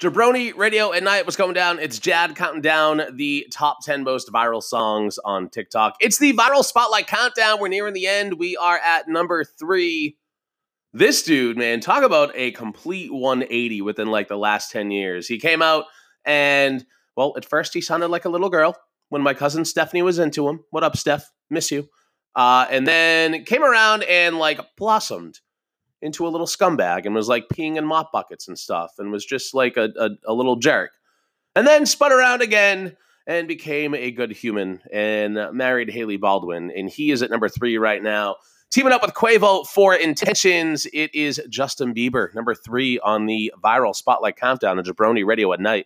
Jabroni Radio at Night was going down. It's Jad counting down the top 10 most viral songs on TikTok. It's the viral spotlight countdown. We're nearing the end. We are at number three. This dude, man, talk about a complete 180 within like the last 10 years. He came out and, well, at first he sounded like a little girl when my cousin Stephanie was into him. What up, Steph? Miss you. Uh, and then came around and like blossomed into a little scumbag and was like peeing in mop buckets and stuff and was just like a, a, a little jerk. And then spun around again and became a good human and married Hailey Baldwin. And he is at number three right now. Teaming up with Quavo for Intentions, it is Justin Bieber, number three on the viral spotlight countdown of Jabroni Radio at night.